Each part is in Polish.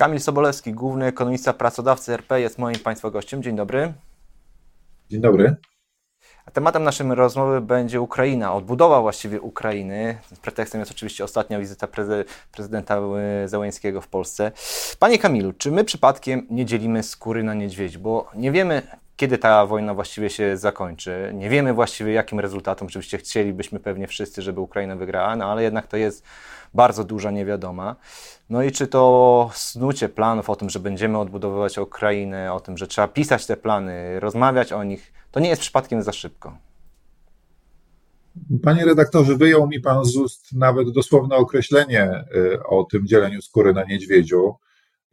Kamil Sobolewski, główny ekonomista pracodawcy RP jest moim Państwa gościem. Dzień dobry. Dzień dobry. A tematem naszej rozmowy będzie Ukraina, odbudowa właściwie Ukrainy. Pretekstem jest oczywiście ostatnia wizyta prezydenta Zełęńskiego w Polsce. Panie Kamilu, czy my przypadkiem nie dzielimy skóry na niedźwiedź? Bo nie wiemy, kiedy ta wojna właściwie się zakończy. Nie wiemy właściwie, jakim rezultatem. Oczywiście chcielibyśmy pewnie wszyscy, żeby Ukraina wygrała, no ale jednak to jest bardzo duża niewiadoma. No i czy to snucie planów o tym, że będziemy odbudowywać Ukrainę, o tym, że trzeba pisać te plany, rozmawiać o nich, to nie jest przypadkiem za szybko. Panie redaktorze, wyjął mi pan z ust nawet dosłowne określenie y, o tym dzieleniu skóry na niedźwiedziu.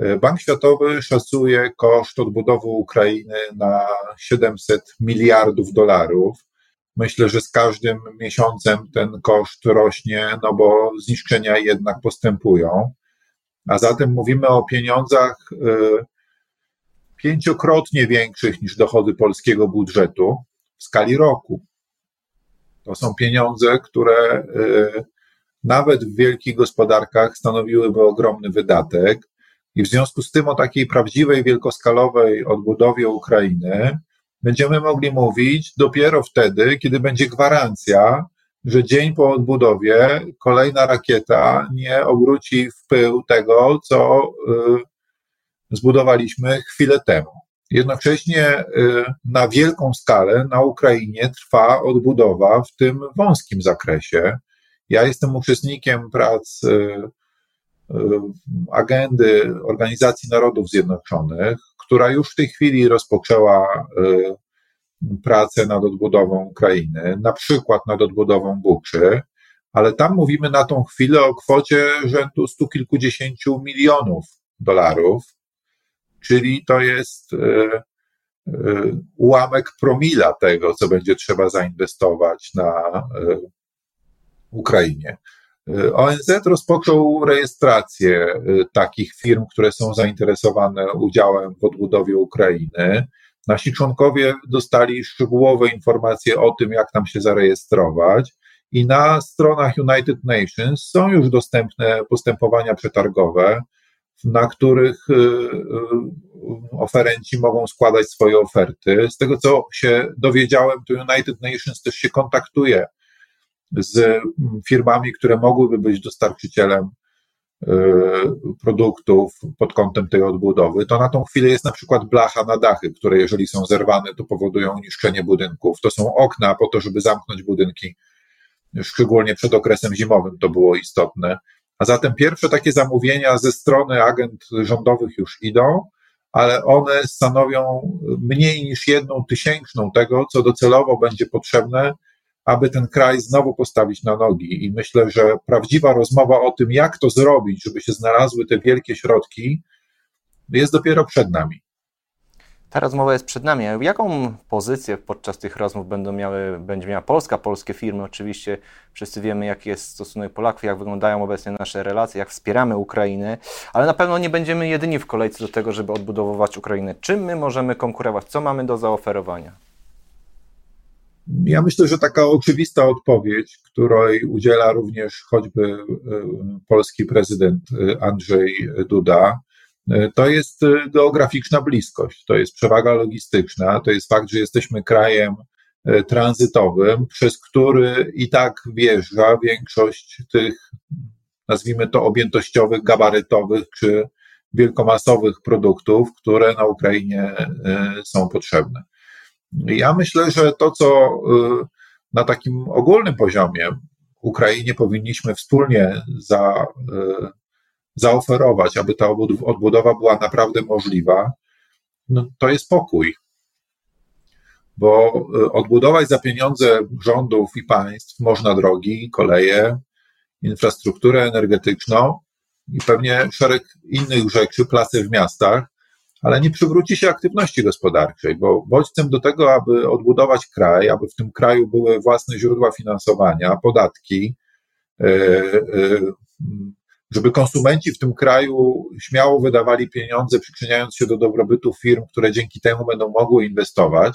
Y, Bank Światowy szacuje koszt odbudowy Ukrainy na 700 miliardów dolarów. Myślę, że z każdym miesiącem ten koszt rośnie, no bo zniszczenia jednak postępują. A zatem mówimy o pieniądzach y, pięciokrotnie większych niż dochody polskiego budżetu w skali roku. To są pieniądze, które y, nawet w wielkich gospodarkach stanowiłyby ogromny wydatek. I w związku z tym o takiej prawdziwej, wielkoskalowej odbudowie Ukrainy będziemy mogli mówić dopiero wtedy, kiedy będzie gwarancja, że dzień po odbudowie kolejna rakieta nie obróci w pył tego, co y, zbudowaliśmy chwilę temu. Jednocześnie y, na wielką skalę na Ukrainie trwa odbudowa w tym wąskim zakresie. Ja jestem uczestnikiem prac y, agendy Organizacji Narodów Zjednoczonych, która już w tej chwili rozpoczęła pracę nad odbudową Ukrainy, na przykład nad odbudową Buczy, ale tam mówimy na tą chwilę o kwocie rzędu stu kilkudziesięciu milionów dolarów, czyli to jest e, e, ułamek promila tego, co będzie trzeba zainwestować na e, Ukrainie. ONZ rozpoczął rejestrację takich firm, które są zainteresowane udziałem w odbudowie Ukrainy. Nasi członkowie dostali szczegółowe informacje o tym, jak tam się zarejestrować. I na stronach United Nations są już dostępne postępowania przetargowe, na których y, y, oferenci mogą składać swoje oferty. Z tego, co się dowiedziałem, to United Nations też się kontaktuje z firmami, które mogłyby być dostarczycielem Y, produktów pod kątem tej odbudowy, to na tą chwilę jest na przykład blacha na dachy, które jeżeli są zerwane, to powodują niszczenie budynków. To są okna po to, żeby zamknąć budynki, szczególnie przed okresem zimowym to było istotne. A zatem pierwsze takie zamówienia ze strony agent rządowych już idą, ale one stanowią mniej niż jedną tysięczną tego, co docelowo będzie potrzebne aby ten kraj znowu postawić na nogi. I myślę, że prawdziwa rozmowa o tym, jak to zrobić, żeby się znalazły te wielkie środki, jest dopiero przed nami. Ta rozmowa jest przed nami. Jaką pozycję podczas tych rozmów będą miały, będzie miała Polska, polskie firmy? Oczywiście wszyscy wiemy, jaki jest stosunek Polaków, jak wyglądają obecnie nasze relacje, jak wspieramy Ukrainę, ale na pewno nie będziemy jedyni w kolejce do tego, żeby odbudowywać Ukrainę. Czym my możemy konkurować? Co mamy do zaoferowania? Ja myślę, że taka oczywista odpowiedź, której udziela również choćby e, polski prezydent e, Andrzej Duda, e, to jest geograficzna bliskość, to jest przewaga logistyczna, to jest fakt, że jesteśmy krajem tranzytowym, przez który i tak wjeżdża większość tych, nazwijmy to, objętościowych, gabarytowych czy wielkomasowych produktów, które na Ukrainie są potrzebne. Ja myślę, że to, co y, na takim ogólnym poziomie Ukrainie powinniśmy wspólnie za, y, zaoferować, aby ta odbudowa była naprawdę możliwa, no, to jest pokój. Bo y, odbudować za pieniądze rządów i państw można drogi, koleje, infrastrukturę energetyczną i pewnie szereg innych rzeczy, place w miastach, ale nie przywróci się aktywności gospodarczej, bo bodźcem do tego, aby odbudować kraj, aby w tym kraju były własne źródła finansowania, podatki, e, e, żeby konsumenci w tym kraju śmiało wydawali pieniądze, przyczyniając się do dobrobytu firm, które dzięki temu będą mogły inwestować,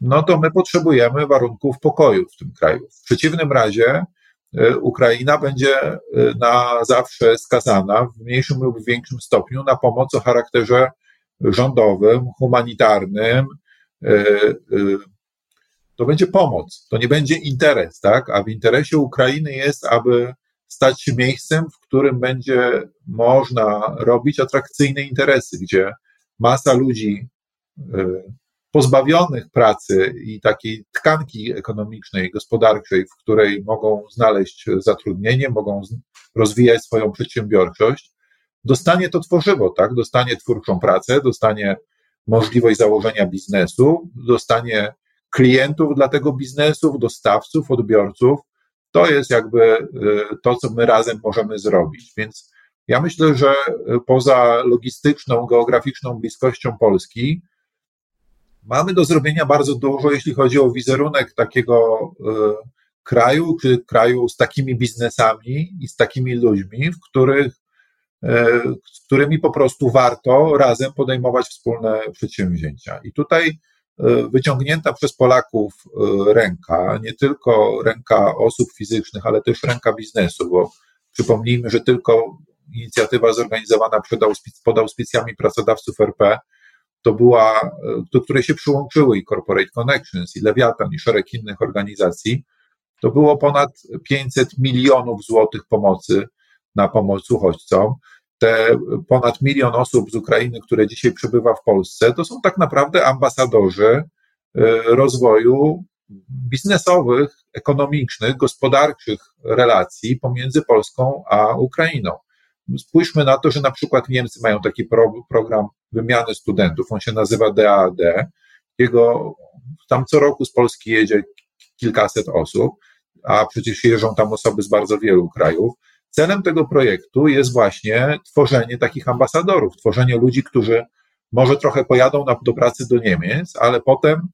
no to my potrzebujemy warunków pokoju w tym kraju. W przeciwnym razie Ukraina będzie na zawsze skazana w mniejszym lub większym stopniu na pomoc o charakterze rządowym, humanitarnym. To będzie pomoc, to nie będzie interes, tak? A w interesie Ukrainy jest, aby stać się miejscem, w którym będzie można robić atrakcyjne interesy, gdzie masa ludzi y, pozbawionych pracy i takiej tkanki ekonomicznej, gospodarczej, w której mogą znaleźć zatrudnienie, mogą rozwijać swoją przedsiębiorczość, dostanie to tworzywo, tak? Dostanie twórczą pracę, dostanie możliwość założenia biznesu, dostanie klientów dla tego biznesu, dostawców, odbiorców, to jest jakby y, to, co my razem możemy zrobić. Więc ja myślę, że poza logistyczną, geograficzną bliskością Polski, mamy do zrobienia bardzo dużo, jeśli chodzi o wizerunek takiego y, kraju, czy kraju z takimi biznesami i z takimi ludźmi, w których, y, z którymi po prostu warto razem podejmować wspólne przedsięwzięcia. I tutaj E, wyciągnięta przez Polaków e, ręka, nie tylko ręka osób fizycznych, ale też ręka biznesu, bo przypomnijmy, że tylko inicjatywa zorganizowana pod auspicjami pracodawców RP to była, e, do której się przyłączyły i Corporate Connections, i Lewiatan, i szereg innych organizacji, to było ponad 500 milionów złotych pomocy na pomoc uchodźcom te ponad milion osób z Ukrainy, które dzisiaj przebywa w Polsce, to są tak naprawdę ambasadorzy e, rozwoju biznesowych, ekonomicznych, gospodarczych relacji pomiędzy Polską a Ukrainą. Spójrzmy na to, że na przykład Niemcy mają taki pro, program wymiany studentów, on się nazywa DAD. Jego, tam co roku z Polski jedzie kilkaset osób, a przecież jeżdżą tam osoby z bardzo wielu krajów. Celem tego projektu jest właśnie tworzenie takich ambasadorów, tworzenie ludzi, którzy może trochę pojadą na, do pracy do Niemiec, ale potem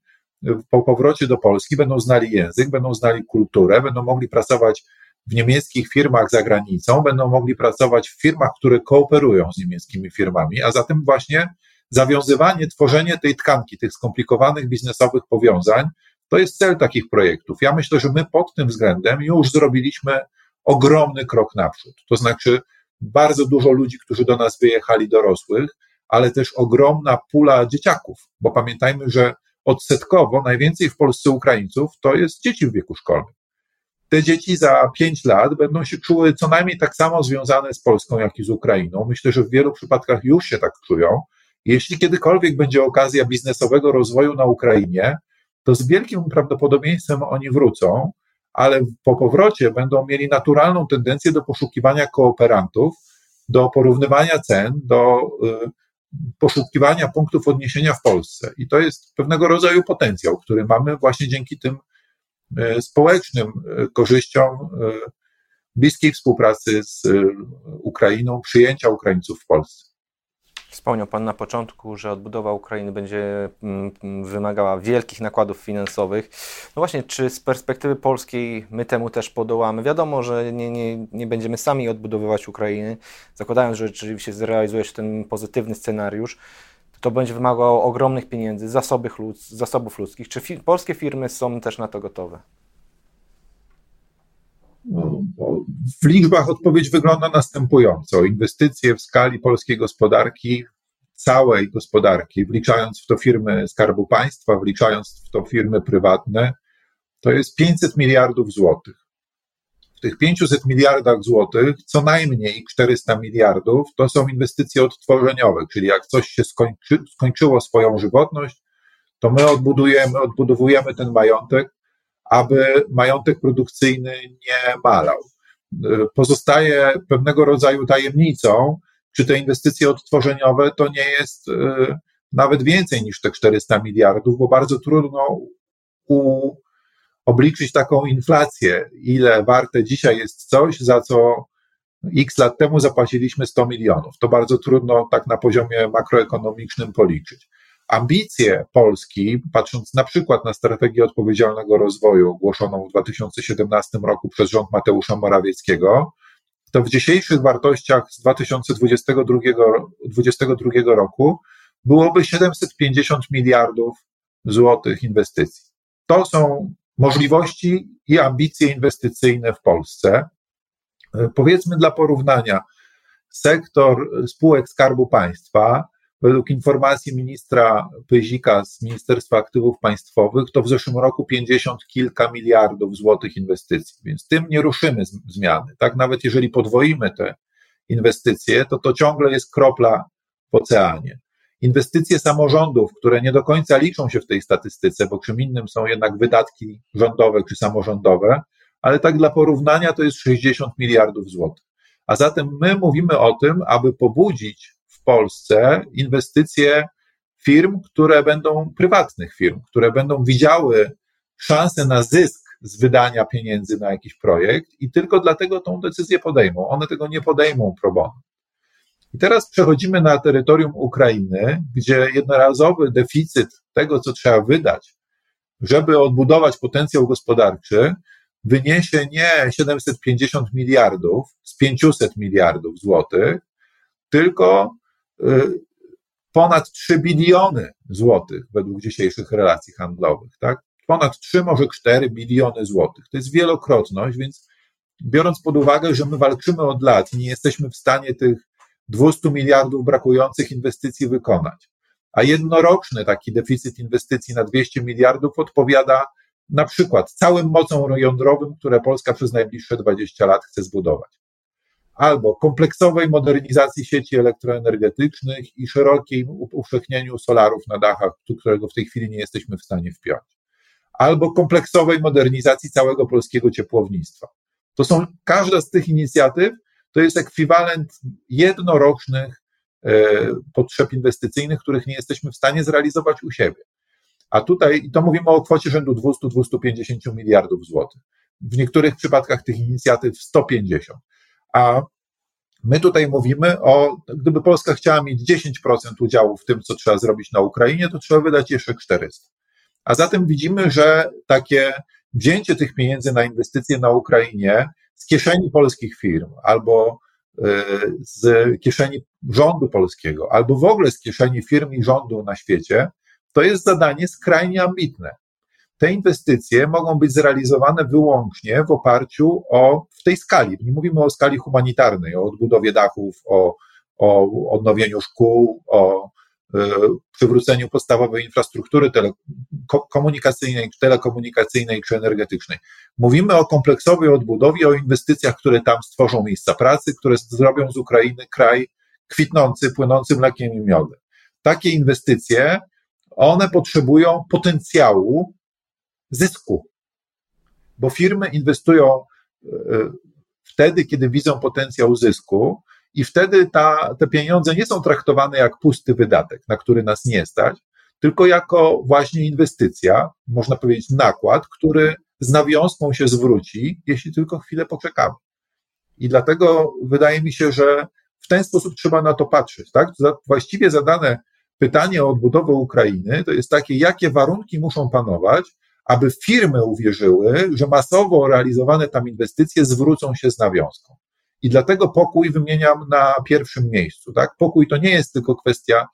po powrocie do Polski będą znali język, będą znali kulturę, będą mogli pracować w niemieckich firmach za granicą, będą mogli pracować w firmach, które kooperują z niemieckimi firmami, a zatem właśnie zawiązywanie, tworzenie tej tkanki, tych skomplikowanych biznesowych powiązań, to jest cel takich projektów. Ja myślę, że my pod tym względem już zrobiliśmy ogromny krok naprzód. To znaczy, bardzo dużo ludzi, którzy do nas wyjechali, dorosłych, ale też ogromna pula dzieciaków, bo pamiętajmy, że odsetkowo najwięcej w Polsce Ukraińców to jest dzieci w wieku szkolnym. Te dzieci za pięć lat będą się czuły co najmniej tak samo związane z Polską, jak i z Ukrainą. Myślę, że w wielu przypadkach już się tak czują. Jeśli kiedykolwiek będzie okazja biznesowego rozwoju na Ukrainie, to z wielkim prawdopodobieństwem oni wrócą, ale po powrocie będą mieli naturalną tendencję do poszukiwania kooperantów, do porównywania cen, do y, poszukiwania punktów odniesienia w Polsce. I to jest pewnego rodzaju potencjał, który mamy właśnie dzięki tym y, społecznym y, korzyściom bliskiej współpracy z Ukrainą, przyjęcia Ukraińców w Polsce. Wspomniał Pan na początku, że odbudowa Ukrainy będzie mm, mm, wymagała wielkich nakładów finansowych. No właśnie, czy z perspektywy polskiej my temu też podołamy? Wiadomo, że nie, nie, nie będziemy sami odbudowywać Ukrainy, zakładając, że rzeczywiście zrealizuje się ten pozytywny scenariusz. To będzie wymagało ogromnych pieniędzy, zasobów, ludz, zasobów ludzkich. Czy fi polskie firmy są też na to gotowe? No, w liczbach odpowiedź wygląda następująco. Inwestycje w skali polskiej gospodarki, całej gospodarki, wliczając w to firmy Skarbu Państwa, wliczając w to firmy prywatne, to jest 500 miliardów złotych. W tych 500 miliardach złotych co najmniej 400 miliardów to są inwestycje odtworzeniowe, czyli jak coś się skończy, skończyło swoją żywotność, to my odbudujemy, odbudowujemy ten majątek aby majątek produkcyjny nie malał. Pozostaje pewnego rodzaju tajemnicą, czy te inwestycje odtworzeniowe to nie jest e, nawet więcej niż te 400 miliardów, bo bardzo trudno u, obliczyć taką inflację, ile warte dzisiaj jest coś, za co x lat temu zapłaciliśmy 100 milionów. To bardzo trudno tak na poziomie makroekonomicznym policzyć ambicje Polski, patrząc na przykład na strategię odpowiedzialnego rozwoju ogłoszoną w 2017 roku przez rząd Mateusza Morawieckiego, to w dzisiejszych wartościach z 2022 2022 roku byłoby 750 miliardów złotych inwestycji. To są możliwości i ambicje inwestycyjne w Polsce. Powiedzmy dla porównania, sektor spółek Skarbu Państwa, według informacji ministra Pyzika z Ministerstwa Aktywów Państwowych, to w zeszłym roku 50 kilka miliardów złotych inwestycji, więc tym nie ruszymy zmiany. Tak, nawet jeżeli podwoimy te inwestycje, to to ciągle jest kropla w oceanie. Inwestycje samorządów, które nie do końca liczą się w tej statystyce, bo czym innym są jednak wydatki rządowe czy samorządowe, ale tak dla porównania to jest 60 miliardów złotych. A zatem my mówimy o tym, aby pobudzić w Polsce inwestycje firm, które będą prywatnych firm, które będą widziały szansę na zysk z wydania pieniędzy na jakiś projekt i tylko dlatego tą decyzję podejmą. One tego nie podejmą pro bono. I teraz przechodzimy na terytorium Ukrainy, gdzie jednorazowy deficyt tego, co trzeba wydać, żeby odbudować potencjał gospodarczy, wyniesie nie 750 miliardów z 500 miliardów złotych, tylko ponad 3 biliony złotych według dzisiejszych relacji handlowych, tak? Ponad 3, może 4 biliony złotych. To jest wielokrotność, więc biorąc pod uwagę, że my walczymy od lat i nie jesteśmy w stanie tych 200 miliardów brakujących inwestycji wykonać, a jednoroczny taki deficyt inwestycji na 200 miliardów odpowiada na przykład całym mocą jądrowym, które Polska przez najbliższe 20 lat chce zbudować. Albo kompleksowej modernizacji sieci elektroenergetycznych i szerokim upowszechnieniu solarów na dachach, którego w tej chwili nie jesteśmy w stanie wpiąć. Albo kompleksowej modernizacji całego polskiego ciepłownictwa. To są, każda z tych inicjatyw to jest ekwiwalent jednorocznych e, potrzeb inwestycyjnych, których nie jesteśmy w stanie zrealizować u siebie. A tutaj, to mówimy o kwocie rzędu 200-250 miliardów złotych. W niektórych przypadkach tych inicjatyw 150. A my tutaj mówimy o, gdyby Polska chciała mieć 10% udziału w tym, co trzeba zrobić na Ukrainie, to trzeba wydać jeszcze 400. A zatem widzimy, że takie wzięcie tych pieniędzy na inwestycje na Ukrainie z kieszeni polskich firm albo e, z kieszeni rządu polskiego, albo w ogóle z kieszeni firm i rządu na świecie, to jest zadanie skrajnie ambitne. Te inwestycje mogą być zrealizowane wyłącznie w oparciu o, w tej skali. Nie mówimy o skali humanitarnej, o odbudowie dachów, o, o odnowieniu szkół, o y, przywróceniu podstawowej infrastruktury tele, komunikacyjnej, telekomunikacyjnej czy energetycznej. Mówimy o kompleksowej odbudowie, o inwestycjach, które tam stworzą miejsca pracy, które zrobią z Ukrainy kraj kwitnący, płynący mlekiem i miodem. Takie inwestycje one potrzebują potencjału zysku, bo firmy inwestują e, wtedy, kiedy widzą potencjał zysku, i wtedy ta, te pieniądze nie są traktowane jak pusty wydatek, na który nas nie stać, tylko jako właśnie inwestycja, można powiedzieć nakład, który z nawiązką się zwróci, jeśli tylko chwilę poczekamy. I dlatego wydaje mi się, że w ten sposób trzeba na to patrzeć. Tak? Właściwie zadane pytanie o odbudowę Ukrainy to jest takie, jakie warunki muszą panować, aby firmy uwierzyły, że masowo realizowane tam inwestycje zwrócą się z nawiązką. I dlatego pokój wymieniam na pierwszym miejscu. Tak? Pokój to nie jest tylko kwestia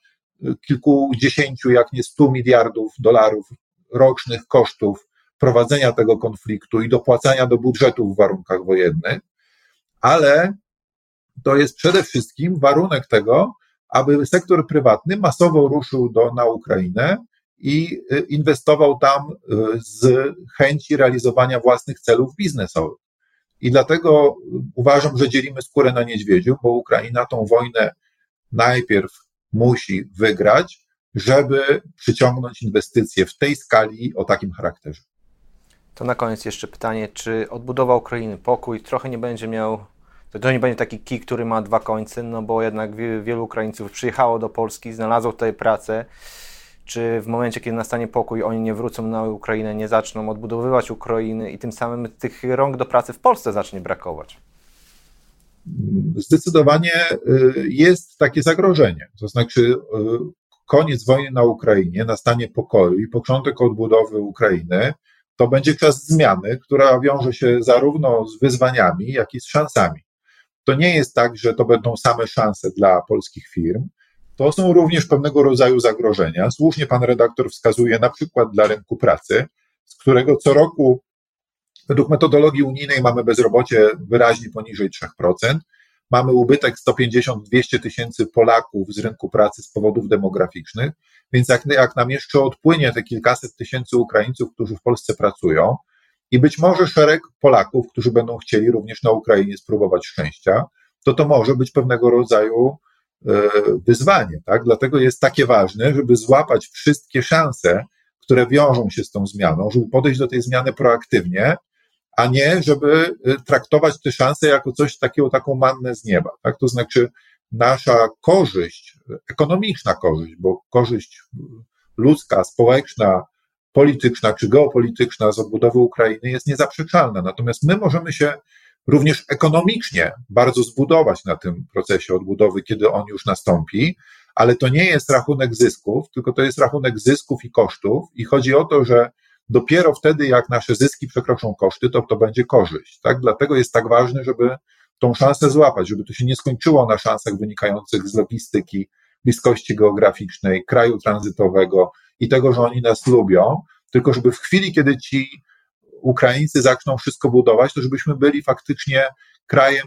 y, kilkudziesięciu, jak nie stu miliardów dolarów rocznych kosztów prowadzenia tego konfliktu i dopłacania do budżetu w warunkach wojennych, ale to jest przede wszystkim warunek tego, aby sektor prywatny masowo ruszył do, na Ukrainę i y, inwestował tam y, z chęci realizowania własnych celów biznesowych. I dlatego uważam, że dzielimy skórę na niedźwiedziu, bo Ukraina tą wojnę najpierw musi wygrać, żeby przyciągnąć inwestycje w tej skali o takim charakterze. To na koniec jeszcze pytanie, czy odbudowa Ukrainy, pokój trochę nie będzie miał to nie będzie taki kij, który ma dwa końce, no bo jednak wielu Ukraińców przyjechało do Polski, znalazło tutaj pracę. Czy w momencie, kiedy nastanie pokój, oni nie wrócą na Ukrainę, nie zaczną odbudowywać Ukrainy i tym samym tych rąk do pracy w Polsce zacznie brakować? Zdecydowanie y, jest takie zagrożenie. To znaczy, y, koniec wojny na Ukrainie, nastanie pokoju i początek odbudowy Ukrainy, to będzie czas zmiany, która wiąże się zarówno z wyzwaniami, jak i z szansami. To nie jest tak, że to będą same szanse dla polskich firm. To są również pewnego rodzaju zagrożenia. Słusznie pan redaktor wskazuje na przykład dla rynku pracy. z którego co roku według metodologii unijnej mamy bezrobocie wyraźnie poniżej 3%. Mamy ubytek 150-200 tysięcy Polaków z rynku pracy z powodów demograficznych, więc jak, jak nam jeszcze odpłynie te kilkaset tysięcy Ukraińców, którzy w Polsce pracują, i być może szereg Polaków, którzy będą chcieli również na Ukrainie spróbować szczęścia, to to może być pewnego rodzaju wyzwanie. Tak? Dlatego jest takie ważne, żeby złapać wszystkie szanse, które wiążą się z tą zmianą, żeby podejść do tej zmiany proaktywnie, a nie żeby e, traktować te szanse jako coś takiego, taką mannę z nieba. Tak? To znaczy, nasza korzyść, ekonomiczna korzyść, bo korzyść ludzka, społeczna, polityczna czy geopolityczna z odbudowy Ukrainy jest niezaprzeczalna. Natomiast my możemy się również ekonomicznie bardzo zbudować na tym procesie odbudowy, kiedy on już nastąpi, ale to nie jest rachunek zysków, tylko to jest rachunek zysków i kosztów i chodzi o to, że dopiero wtedy, jak nasze zyski przekroczą koszty, to to będzie korzyść. Tak? Dlatego jest tak ważne, żeby tą szansę złapać, żeby to się nie skończyło na szansach wynikających z logistyki, bliskości geograficznej, kraju tranzytowego i tego, że oni nas lubią, tylko żeby w chwili, kiedy ci Ukraińcy zaczną wszystko budować, to żebyśmy byli faktycznie krajem,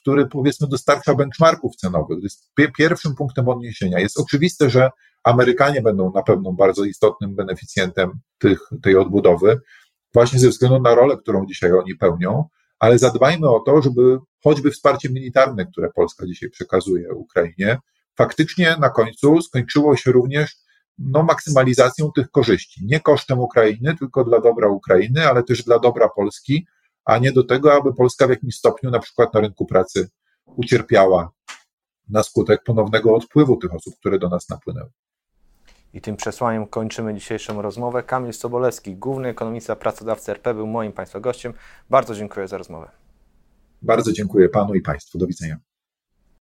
który powiedzmy dostarcza benchmarków cenowych. To jest pierwszym punktem odniesienia. Jest oczywiste, że Amerykanie będą na pewno bardzo istotnym beneficjentem tych, tej odbudowy, właśnie ze względu na rolę, którą dzisiaj oni pełnią, ale zadbajmy o to, żeby choćby wsparcie militarne, które Polska dzisiaj przekazuje Ukrainie, faktycznie na końcu skończyło się również no, maksymalizacją tych korzyści. Nie kosztem Ukrainy, tylko dla dobra Ukrainy, ale też dla dobra Polski, a nie do tego, aby Polska w jakimś stopniu, na przykład na rynku pracy, ucierpiała na skutek ponownego odpływu tych osób, które do nas napłynęły. I tym przesłaniem kończymy dzisiejszą rozmowę. Kamil Sobolewski, główny ekonomista pracodawcy RP, był moim Państwa gościem. Bardzo dziękuję za rozmowę. Bardzo dziękuję Panu i Państwu. Do widzenia.